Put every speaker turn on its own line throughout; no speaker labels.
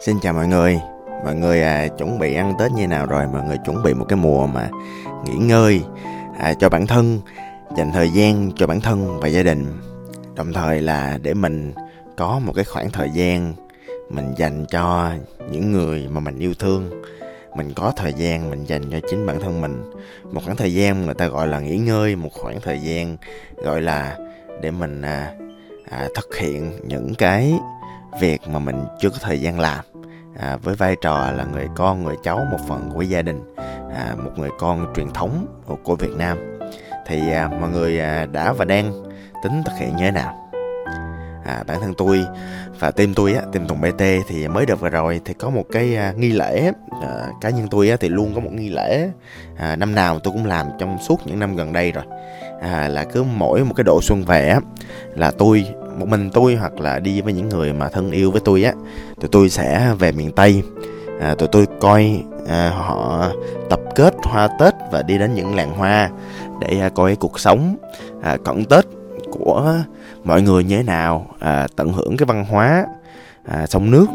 Xin chào mọi người. Mọi người à, chuẩn bị ăn Tết như nào rồi? Mọi người chuẩn bị một cái mùa mà nghỉ ngơi à, cho bản thân Dành thời gian cho bản thân và gia đình. Đồng thời là để mình có một cái khoảng thời gian Mình dành cho những người mà mình yêu thương. Mình có thời gian mình dành cho chính bản thân mình. Một khoảng thời gian người ta gọi là nghỉ ngơi Một khoảng thời gian gọi là để mình à, à, thực hiện những cái việc mà mình chưa có thời gian làm. À, với vai trò là người con người cháu một phần của gia đình à, một người con truyền thống của Việt Nam. Thì à, mọi người à, đã và đang tính thực hiện như thế nào? À, bản thân tôi và team tôi á team Tùng BT thì mới được vừa rồi thì có một cái à, nghi lễ à, cá nhân tôi á thì luôn có một nghi lễ à, năm nào tôi cũng làm trong suốt những năm gần đây rồi. À, là cứ mỗi một cái độ xuân về á là tôi một mình tôi hoặc là đi với những người mà thân yêu với tôi á tụi tôi sẽ về miền tây. À, tụi tôi coi à, họ tập kết hoa tết và đi đến những làng hoa để à, coi cuộc sống à, cận tết của mọi người như thế nào à, tận hưởng cái văn hóa à, sông nước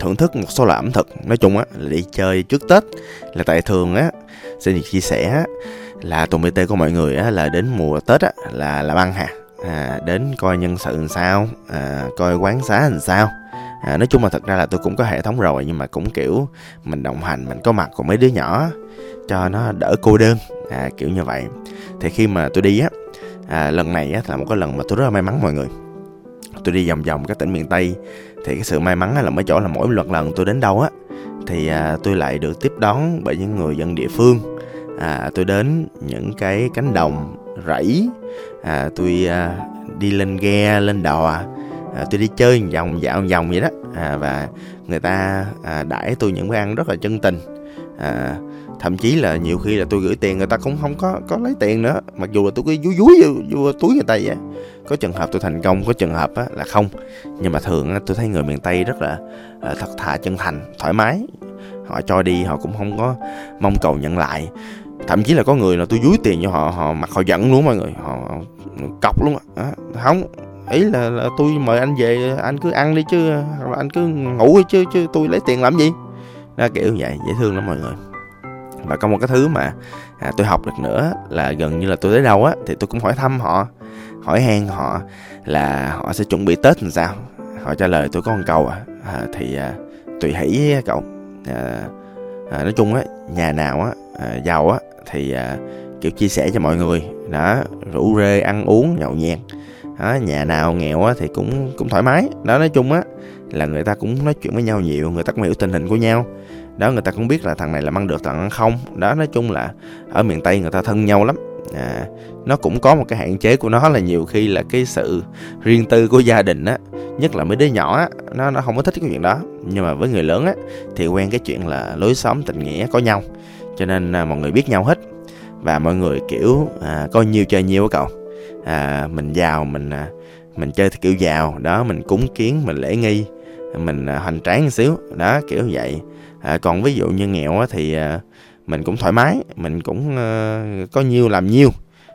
thưởng thức một số loại ẩm thực. Nói chung á là đi chơi trước tết là tại thường á xin được chia sẻ là tuần bt của mọi người á là đến mùa tết á là làm ăn hà. À, đến coi nhân sự làm sao à, coi quán xá làm sao. À, nói chung là thật ra là tôi cũng có hệ thống rồi nhưng mà cũng kiểu mình đồng hành mình có mặt cùng mấy đứa nhỏ cho nó đỡ cô đơn. À, kiểu như vậy. Thì khi mà tôi đi á à, lần này á là một cái lần mà tôi rất là may mắn mọi người. Tôi đi vòng vòng các tỉnh miền tây thì cái sự may mắn là mấy chỗ là mỗi lần lần tôi đến đâu á thì à, tôi lại được tiếp đón bởi những người dân địa phương. À, tôi đến những cái cánh đồng rẫy à, tôi à, đi lên ghe lên đò à, tôi đi chơi vòng dạo vòng vậy đó. À, và người ta à, đãi tôi những bữa ăn rất là chân tình à, thậm chí là nhiều khi là tôi gửi tiền người ta cũng không có có lấy tiền nữa. Mặc dù là tôi cứ dúi dúi vô, vô túi người ta vậy có trường hợp tôi thành công có trường hợp á, là không. Nhưng mà thường á, tôi thấy người miền tây rất là à, thật thà chân thành thoải mái. Họ cho đi họ cũng không có mong cầu nhận lại. Thậm chí là có người là tôi dúi tiền cho họ họ mặt họ giận luôn mọi người. Họ, cọc luôn á. Không ý là, là tôi mời anh về anh cứ ăn đi chứ hoặc là anh cứ ngủ đi chứ chứ tôi lấy tiền làm gì? Đó kiểu vậy dễ thương lắm mọi người. Và có một cái thứ mà à, tôi học được nữa là gần như là tôi tới đâu á thì tôi cũng hỏi thăm họ hỏi han họ là họ sẽ chuẩn bị tết làm sao. Họ trả lời tôi có một câu à, à thì à, tùy hỷ cậu. À, à, nói chung á nhà nào á à, giàu á thì à, kiểu chia sẻ cho mọi người. Đó rủ rê ăn uống nhậu nhẹt. Đó, nhà nào nghèo á thì cũng cũng thoải mái. Đó nói chung á là người ta cũng nói chuyện với nhau nhiều người ta cũng hiểu tình hình của nhau. Đó người ta cũng biết là thằng này làm ăn được thằng ăn không. Đó nói chung là ở miền tây người ta thân nhau lắm. À, nó cũng có một cái hạn chế của nó là nhiều khi là cái sự riêng tư của gia đình á nhất là mấy đứa nhỏ á nó nó không có thích cái chuyện đó. Nhưng mà với người lớn á thì quen cái chuyện là lối xóm tình nghĩa có nhau. Cho nên à, mọi người biết nhau hết. Và mọi người kiểu à, coi nhiều chơi nhiều cậu. À, mình giàu mình à, mình chơi thì kiểu giàu. Đó mình cúng kiến mình lễ nghi mình à, hoành tráng một xíu. Đó kiểu vậy. À, còn ví dụ như nghèo á, thì à, mình cũng thoải mái mình cũng à, có nhiêu làm nhiêu.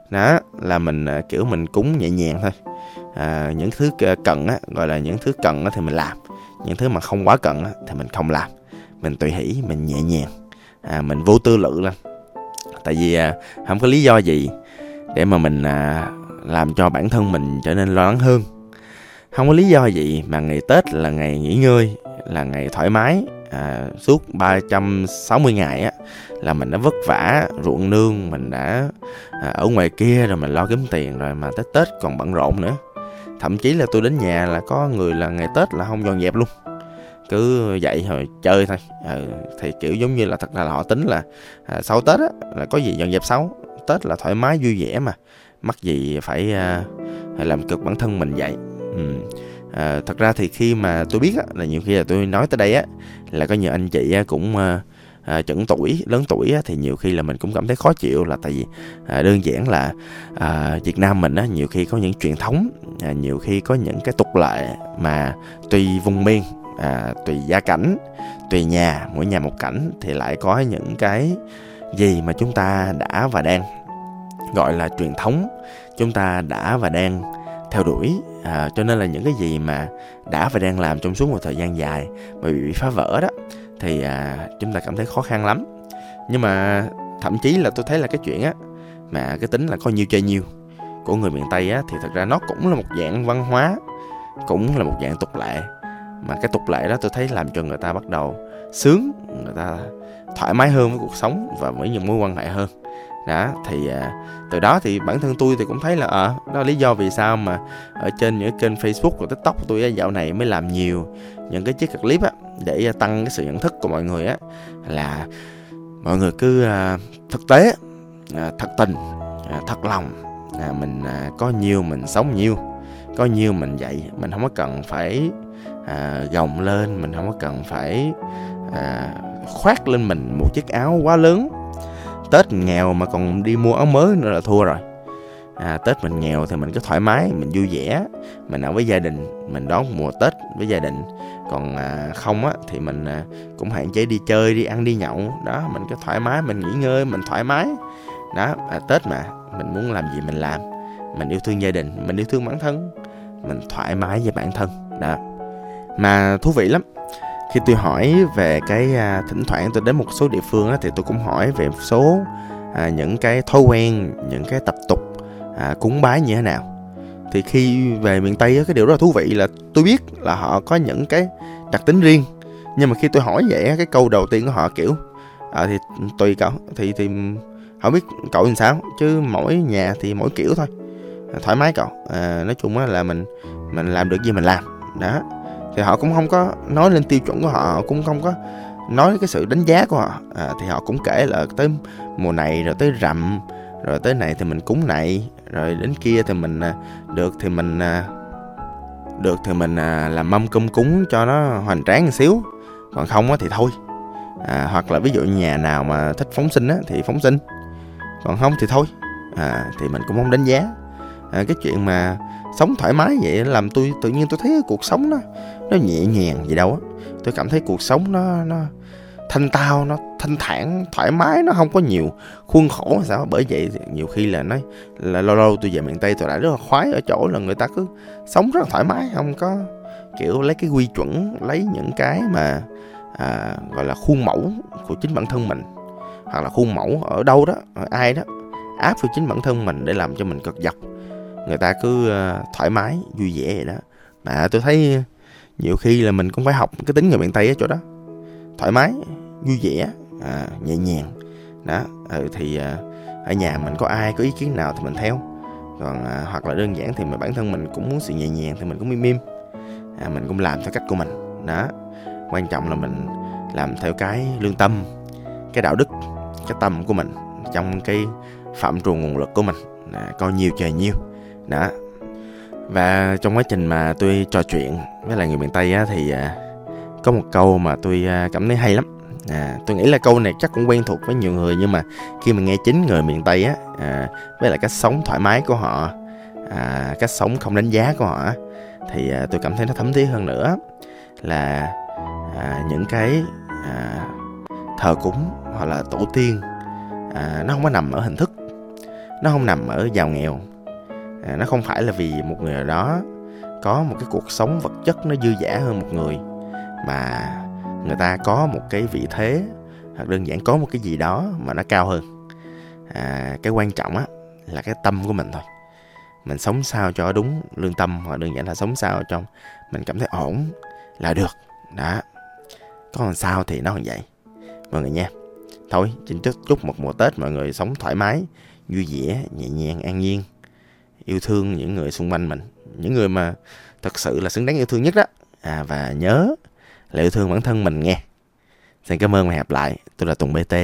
Đó là mình à, kiểu mình cúng nhẹ nhàng thôi. À, những thứ ờ, cần á gọi là những thứ cần á thì mình làm. Những thứ mà không quá cần á thì mình không làm. Mình tùy hỷ mình nhẹ nhàng. À, mình vô tư lự lên. Tại vì à, không có lý do gì để mà mình à, làm cho bản thân mình trở nên lo lắng hơn không có lý do gì mà ngày tết là ngày nghỉ ngơi là ngày thoải mái. À, suốt 360 ngày á là mình đã vất vả ruộng nương mình đã à, ở ngoài kia rồi mình lo kiếm tiền rồi mà tới tết còn bận rộn nữa. Thậm chí là tôi đến nhà là có người là ngày tết là không dọn dẹp luôn. Cứ dậy rồi chơi thôi. À, thì kiểu giống như là thật ra là họ tính là à, sau tết á là có gì dọn dẹp xấu tết là thoải mái vui vẻ mà. Mắc gì phải à, làm cực bản thân mình vậy ừ. à, thật ra thì khi mà tôi biết á, là nhiều khi là tôi nói tới đây á là có nhiều anh chị á, cũng ờ, à, à, chuẩn tuổi lớn tuổi á, thì nhiều khi là mình cũng cảm thấy khó chịu là tại vì à, đơn giản là à, Việt Nam mình á, nhiều khi có những truyền thống à, nhiều khi có những cái tục lệ mà tùy vùng miền à, tùy gia cảnh tùy nhà mỗi nhà một cảnh thì lại có những cái gì mà chúng ta đã và đang gọi là truyền thống chúng ta đã và đang theo đuổi. À, cho nên là những cái gì mà đã và đang làm trong suốt một thời gian dài mà bị phá vỡ đó thì à, chúng ta cảm thấy khó khăn lắm. Nhưng mà thậm chí là tôi thấy là cái chuyện á mà cái tính là có nhiêu chơi nhiêu của người miền tây á thì thật ra nó cũng là một dạng văn hóa cũng là một dạng tục lệ. Mà cái tục lệ đó tôi thấy làm cho người ta bắt đầu sướng người ta thoải mái hơn với cuộc sống và với những mối quan hệ hơn đó thì à, từ đó thì bản thân tôi thì cũng thấy là à, đó là lý do vì sao mà ở trên những kênh Facebook và TikTok của tôi dạo này mới làm nhiều những cái chiếc clip á để à, tăng cái sự nhận thức của mọi người á là mọi người cứ à, thực tế à, thật tình à, thật lòng à, mình à, có nhiều mình sống nhiều có nhiều mình dạy mình không có cần phải à, gồng lên mình không có cần phải à, khoác lên mình một chiếc áo quá lớn tết nghèo mà còn đi mua áo mới nữa là thua rồi. À, tết mình nghèo thì mình cứ thoải mái mình vui vẻ. Mình ở với gia đình mình đón mùa tết với gia đình. Còn à, không á thì mình à, cũng hạn chế đi chơi đi ăn đi nhậu. Đó mình cứ thoải mái mình nghỉ ngơi mình thoải mái. Đó à, tết mà mình muốn làm gì mình làm. Mình yêu thương gia đình mình yêu thương bản thân. Mình thoải mái với bản thân. Đó. Mà thú vị lắm khi tôi hỏi về cái à, thỉnh thoảng tôi đến một số địa phương á, thì tôi cũng hỏi về một số à, những cái thói quen những cái tập tục à, cúng bái như thế nào. Thì khi về miền tây á, cái điều rất là thú vị là tôi biết là họ có những cái đặc tính riêng. Nhưng mà khi tôi hỏi vậy cái câu đầu tiên của họ kiểu à, thì tùy cậu thì thì không biết cậu làm sao? Chứ mỗi nhà thì mỗi kiểu thôi. Thoải mái cậu. À, nói chung á là mình mình làm được gì mình làm. Đó thì họ cũng không có nói lên tiêu chuẩn của họ, họ cũng không có nói cái sự đánh giá của họ. À, thì họ cũng kể là tới mùa này rồi tới rằm rồi tới này thì mình cúng này rồi đến kia thì mình à, được thì mình à, được thì mình à, làm mâm cơm cúng cho nó hoành tráng một xíu. Còn không thì thôi. À, hoặc là ví dụ nhà nào mà thích phóng sinh á thì phóng sinh. Còn không thì thôi. À, thì mình cũng không đánh giá. À, cái chuyện mà sống thoải mái vậy làm tôi tự nhiên tôi thấy cuộc sống nó nó nhẹ nhàng gì đâu á. Tôi cảm thấy cuộc sống nó nó thanh tao nó thanh thản thoải mái nó không có nhiều khuôn khổ sao bởi vậy nhiều khi là nói là lâu lâu tôi về miền tây tôi lại rất là khoái ở chỗ là người ta cứ sống rất là thoải mái không có kiểu lấy cái quy chuẩn lấy những cái mà à, gọi là khuôn mẫu của chính bản thân mình. Hoặc là khuôn mẫu ở đâu đó ở ai đó áp vào chính bản thân mình để làm cho mình cực dọc người ta cứ ờ, thoải mái vui vẻ vậy đó. Mà tôi thấy nhiều khi là mình cũng phải học cái tính người miền tây ở chỗ đó. Thoải mái vui vẻ à, nhẹ nhàng. Đó ừ, thì à, ở nhà mình có ai có ý kiến nào thì mình theo. Còn à, hoặc là đơn giản thì mà bản thân mình cũng muốn sự nhẹ nhàng thì mình cũng im im. À, mình cũng làm theo cách của mình. Đó quan trọng là mình làm theo cái lương tâm cái đạo đức cái tâm của mình trong cái phạm trù nguồn lực của mình. À, coi nhiều trời nhiêu đó. Và trong quá trình mà tôi trò chuyện với lại người miền tây á, thì à, có một câu mà tôi à, cảm thấy hay lắm. À, tôi nghĩ là câu này chắc cũng quen thuộc với nhiều người nhưng mà khi mà nghe chính người miền tây á à, với lại cách sống thoải mái của họ à, cách sống không đánh giá của họ thì à, tôi cảm thấy nó thấm thía hơn nữa là à, những cái à, thờ cúng hoặc là tổ tiên à, nó không có nằm ở hình thức nó không nằm ở giàu nghèo à, nó không phải là vì một người nào đó có một cái cuộc sống vật chất nó dư dả hơn một người mà người ta có một cái vị thế hoặc đơn giản có một cái gì đó mà nó cao hơn. À, cái quan trọng á là cái tâm của mình thôi. Mình sống sao cho đúng lương tâm hoặc đơn giản là sống sao cho mình cảm thấy ổn là được. Đó. Có làm sao thì nó còn vậy. Mọi người nha. Thôi xin chúc chúc một mùa tết mọi người sống thoải mái vui vẻ nhẹ nhàng an nhiên yêu thương những người xung quanh mình, những người mà thật sự là xứng đáng yêu thương nhất đó. À và nhớ là yêu thương bản thân mình nghe. Xin cảm ơn và hẹn gặp lại. Tôi là tùng bt